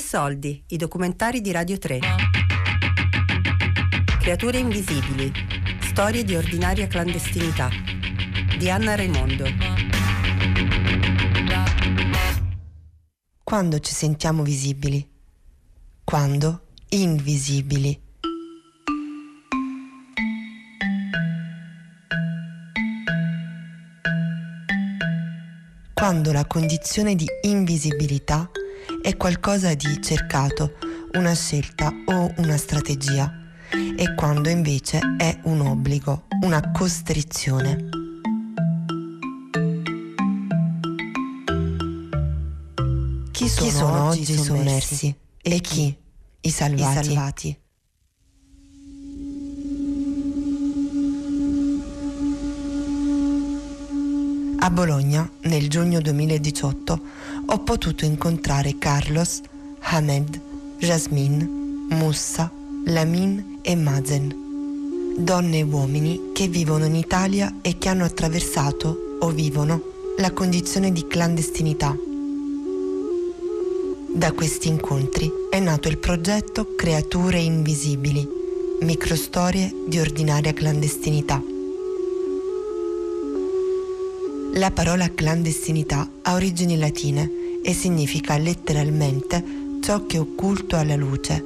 Soldi, i documentari di Radio 3. Creature invisibili, storie di ordinaria clandestinità. Di Anna Raimondo. Quando ci sentiamo visibili? Quando invisibili? quando la condizione di invisibilità è qualcosa di cercato, una scelta o una strategia, e quando invece è un obbligo, una costrizione. Chi sono, chi sono oggi i sommersi e chi i salvati? I salvati. A Bologna, nel giugno 2018, ho potuto incontrare Carlos, Hamed, Jasmine, Mussa, Lamin e Mazen. Donne e uomini che vivono in Italia e che hanno attraversato, o vivono, la condizione di clandestinità. Da questi incontri è nato il progetto Creature Invisibili, microstorie di ordinaria clandestinità. La parola clandestinità ha origini latine e significa letteralmente ciò che è occulto alla luce.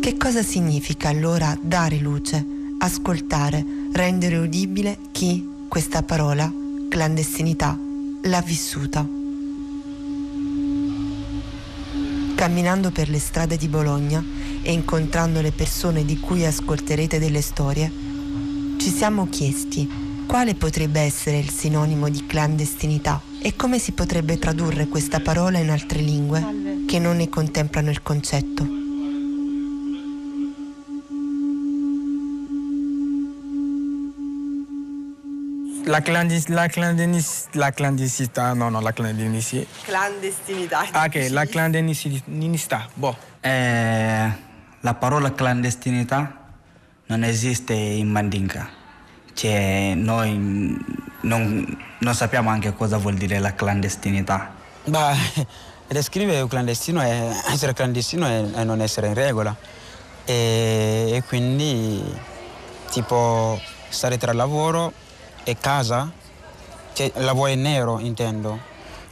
Che cosa significa allora dare luce, ascoltare, rendere udibile chi questa parola, clandestinità, l'ha vissuta? Camminando per le strade di Bologna e incontrando le persone di cui ascolterete delle storie, ci siamo chiesti quale potrebbe essere il sinonimo di clandestinità e come si potrebbe tradurre questa parola in altre lingue che non ne contemplano il concetto. La, clandis, la, clandis, la clandestinità, no, no, la clandestinità. Clandestinità. Ah, ok, la clandestinità, boh. Eh, la parola clandestinità non esiste in Mandinka. Cioè, noi non, non, sappiamo anche cosa vuol dire la clandestinità. Beh, descrivere un clandestino è essere clandestino e non essere in regola. E, e quindi, tipo, stare tra lavoro e casa, cioè, lavoro in nero, intendo.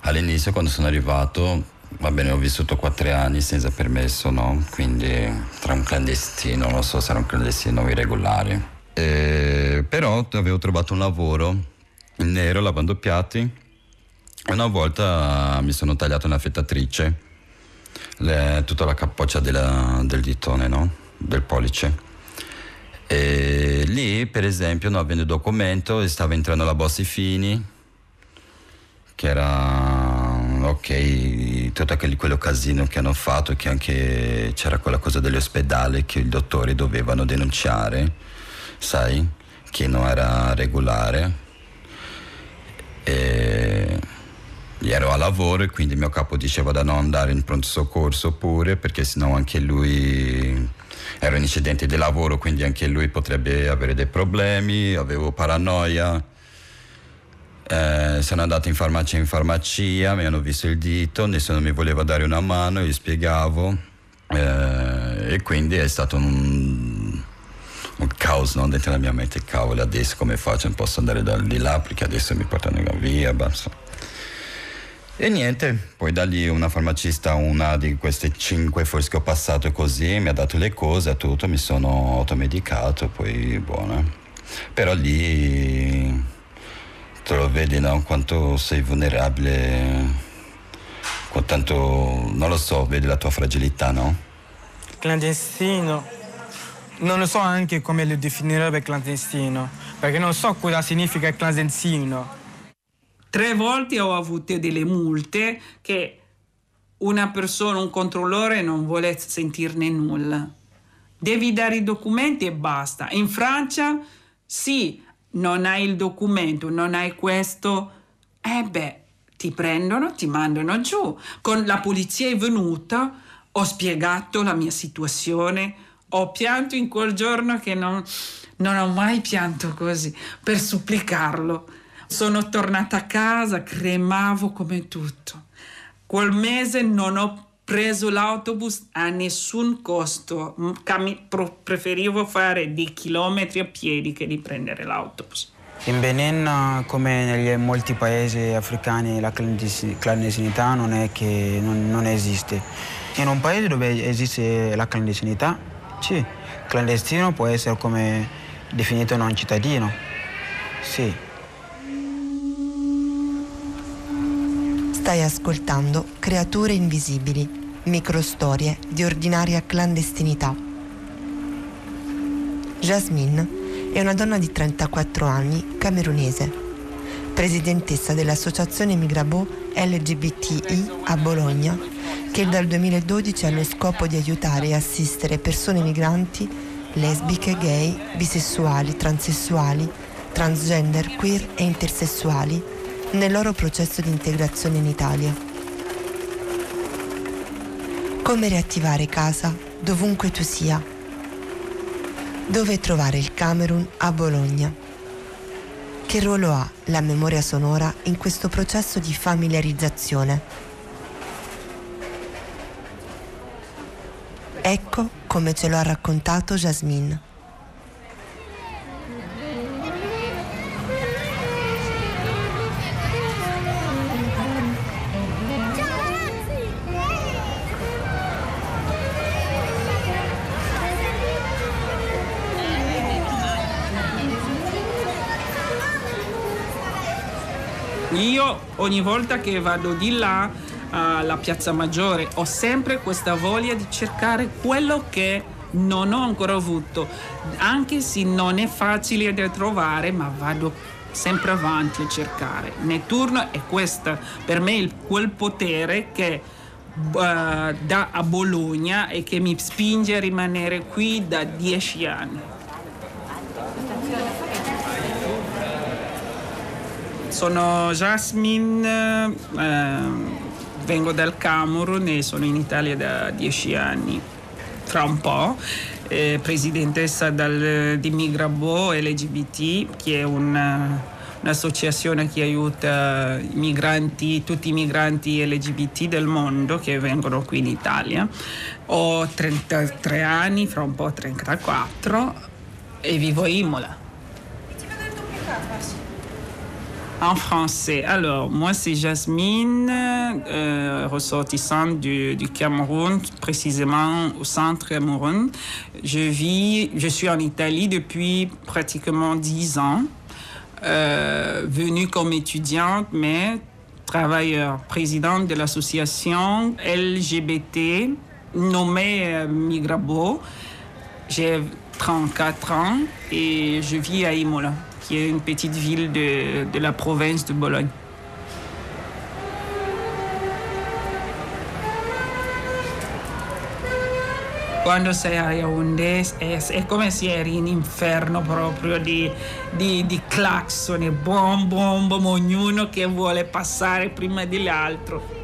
All'inizio, quando sono arrivato, Va bene, ho vissuto quattro anni senza permesso, no? Quindi tra un clandestino, non so se era un clandestino irregolare. E, però avevo trovato un lavoro in nero lavando piatti e una volta mi sono tagliato una fettatrice, le, tutta la capoccia della, del ditone, no? Del pollice. E lì, per esempio, non avendo documento, stava entrando la Bossi Fini, che era ok, tutto quello casino che hanno fatto, che anche c'era quella cosa dell'ospedale che i dottori dovevano denunciare, sai, che non era regolare. E ero a lavoro e quindi mio capo diceva da non andare in pronto soccorso pure perché sennò anche lui era un incidente di lavoro quindi anche lui potrebbe avere dei problemi, avevo paranoia eh, sono andato in farmacia in farmacia, mi hanno visto il dito, nessuno mi voleva dare una mano, gli spiegavo eh, e quindi è stato un, un caos no? dentro la mia mente, cavolo adesso come faccio, non posso andare da, di là perché adesso mi portano via, basta. E niente, poi da lì una farmacista, una di queste cinque forse che ho passato così, mi ha dato le cose, tutto, mi sono automedicato, poi buono. Però lì te lo vedi no? quanto sei vulnerabile, quanto, non lo so, vedi la tua fragilità, no? Clandestino. Non lo so anche come lo definirebbe clandestino, perché non so cosa significa clandestino. Tre volte ho avuto delle multe che una persona, un controllore non vuole sentirne nulla. Devi dare i documenti e basta. In Francia sì, non hai il documento, non hai questo, eh beh, ti prendono, ti mandano giù. Con la polizia è venuta, ho spiegato la mia situazione, ho pianto in quel giorno che non, non ho mai pianto così, per supplicarlo. Sono tornata a casa, cremavo come tutto. quel mese non ho preso l'autobus a nessun costo, Cam- preferivo fare dei chilometri a piedi che di prendere l'autobus. In Benin, come negli molti paesi africani, la clandestinità non non, non esiste. In un paese dove esiste la clandestinità, sì, clandestino può essere come definito non cittadino. Sì. Stai ascoltando Creature Invisibili Microstorie di ordinaria clandestinità. Jasmine è una donna di 34 anni, camerunese, presidentessa dell'associazione Migrabo LGBTI a Bologna, che dal 2012 ha lo scopo di aiutare e assistere persone migranti, lesbiche, gay, bisessuali, transessuali, transgender, queer e intersessuali nel loro processo di integrazione in Italia. Come riattivare casa dovunque tu sia. Dove trovare il Camerun a Bologna. Che ruolo ha la memoria sonora in questo processo di familiarizzazione? Ecco come ce lo ha raccontato Jasmine. Io ogni volta che vado di là alla Piazza Maggiore ho sempre questa voglia di cercare quello che non ho ancora avuto, anche se non è facile da trovare, ma vado sempre avanti a cercare. Netturno è questo per me il, quel potere che uh, dà a Bologna e che mi spinge a rimanere qui da dieci anni. Sono Jasmine, eh, vengo dal Camerun e sono in Italia da dieci anni. Fra un po', eh, presidentessa dal, di Migrabo LGBT, che è un, un'associazione che aiuta i migranti, tutti i migranti LGBT del mondo che vengono qui in Italia. Ho 33 anni, fra un po' 34 e vivo a Imola. En français. Alors, moi, c'est Jasmine, euh, ressortissante du, Cameroun, précisément au centre Cameroun. Je vis, je suis en Italie depuis pratiquement dix ans, euh, venue comme étudiante, mais travailleur, présidente de l'association LGBT nommée euh, Migrabo. J'ai 34 ans et je vis à Imola. Qui est une petite ville de, de la province de Bologne. quando sei a Yaoundé è, è, come se eri in inferno proprio di, di, di clacson e bom bom bom, ognuno che vuole passare prima dell'altro.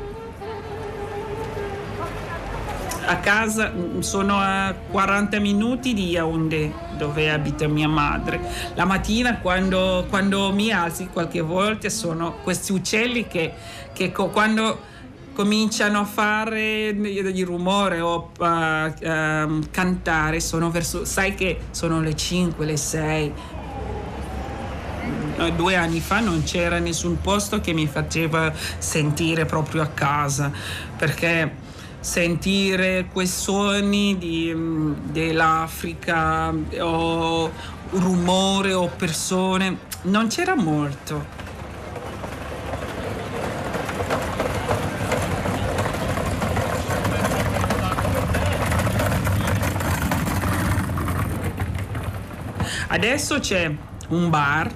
a casa sono a 40 minuti di Yaoundé dove abita mia madre. La mattina quando, quando mi alzi qualche volta sono questi uccelli che, che quando cominciano a fare il rumore o a, a cantare sono verso sai che sono le 5 le 6 due anni fa non c'era nessun posto che mi faceva sentire proprio a casa perché sentire quei suoni di, dell'Africa o rumore o persone, non c'era molto. Adesso c'è un bar,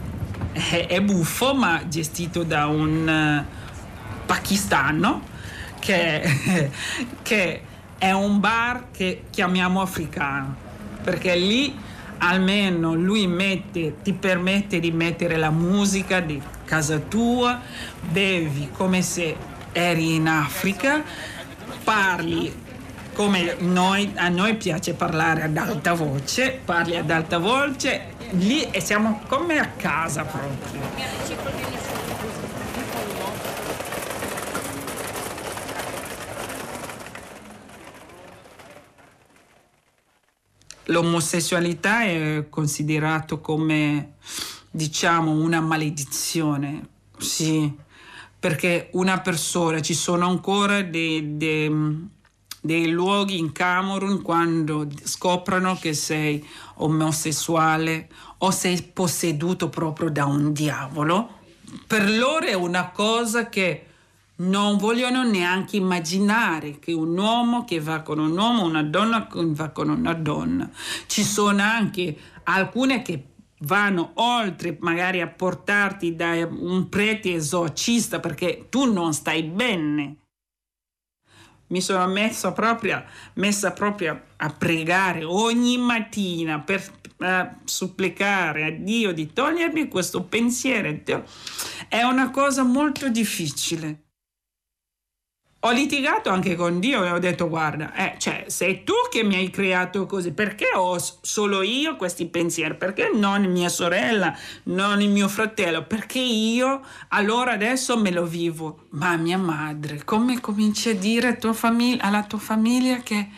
è, è buffo ma gestito da un uh, pakistano che, che è un bar che chiamiamo africano, perché lì almeno lui mette, ti permette di mettere la musica di casa tua, bevi come se eri in Africa, parli come noi, a noi piace parlare ad alta voce, parli ad alta voce, lì e siamo come a casa proprio. L'omosessualità è considerato come, diciamo, una maledizione. Sì, perché una persona, ci sono ancora dei, dei, dei luoghi in Camerun quando scoprono che sei omosessuale o sei posseduto proprio da un diavolo. Per loro è una cosa che non vogliono neanche immaginare che un uomo che va con un uomo, una donna che va con una donna. Ci sono anche alcune che vanno oltre magari a portarti da un prete esorcista perché tu non stai bene. Mi sono messa proprio, messa proprio a pregare ogni mattina per uh, supplicare a Dio di togliermi questo pensiero. È una cosa molto difficile ho litigato anche con Dio e ho detto guarda, eh, cioè, sei tu che mi hai creato così, perché ho solo io questi pensieri? Perché non mia sorella, non il mio fratello? Perché io allora adesso me lo vivo? Ma mia madre, come cominci a dire tua famiglia, alla tua famiglia che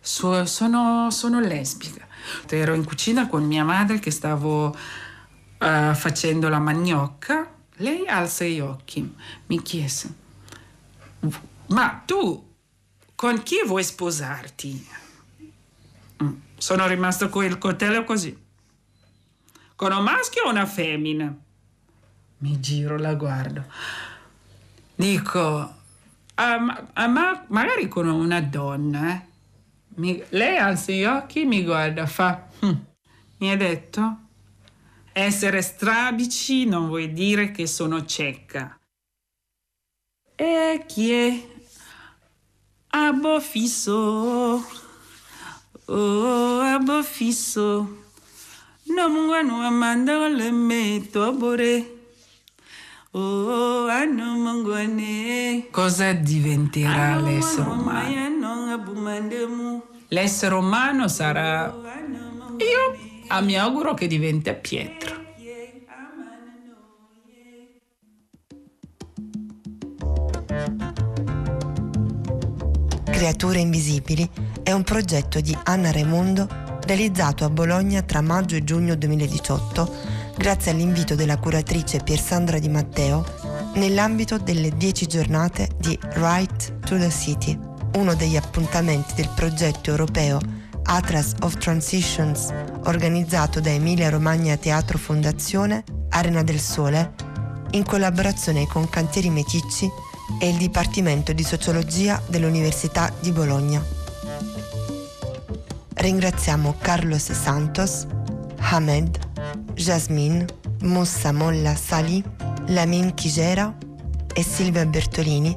so, sono, sono lesbica? Ero in cucina con mia madre che stavo uh, facendo la manioca, lei alza gli occhi, mi chiese ma tu con chi vuoi sposarti? Mm, sono rimasto con il coltello così. Con un maschio o una femmina? Mi giro, la guardo. Dico, ah, ma, ah, ma, magari con una donna. Eh? Mi, lei alza gli occhi, mi guarda, fa... Hm. Mi ha detto, essere strabici non vuol dire che sono cieca. E chi è? Abofiso, oh abofiso, no mungwanu amanda le meto abore. Oh, anno mungwane. Cosa diventerà l'essere umano? L'essere umano sarà... Io mi auguro che diventi Pietro. Creature Invisibili è un progetto di Anna Raimondo realizzato a Bologna tra maggio e giugno 2018 grazie all'invito della curatrice Piersandra Di Matteo nell'ambito delle 10 giornate di Right to the City, uno degli appuntamenti del progetto europeo Atlas of Transitions organizzato da Emilia Romagna Teatro Fondazione Arena del Sole in collaborazione con Cantieri Meticci e il Dipartimento di Sociologia dell'Università di Bologna. Ringraziamo Carlos Santos, Hamed, Jasmine, Moussa Molla Sali, Lamin Chigera e Silvia Bertolini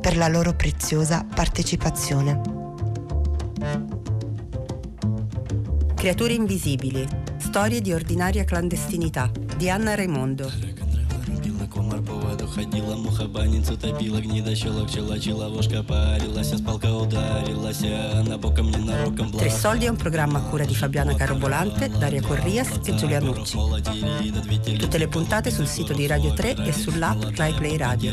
per la loro preziosa partecipazione. Creature invisibili, storie di ordinaria clandestinità di Anna Raimondo комар по воду ходила, муха банницу топила, гнида щелок челачи, ловушка парилась, а спалка ударилась, она боком ненароком Tre soldi è un programma a cura di Fabiana Carobolante, Daria Corrias e Giulia Nucci. Tutte le puntate sul sito di Radio 3 e sull'app RaiPlay Radio.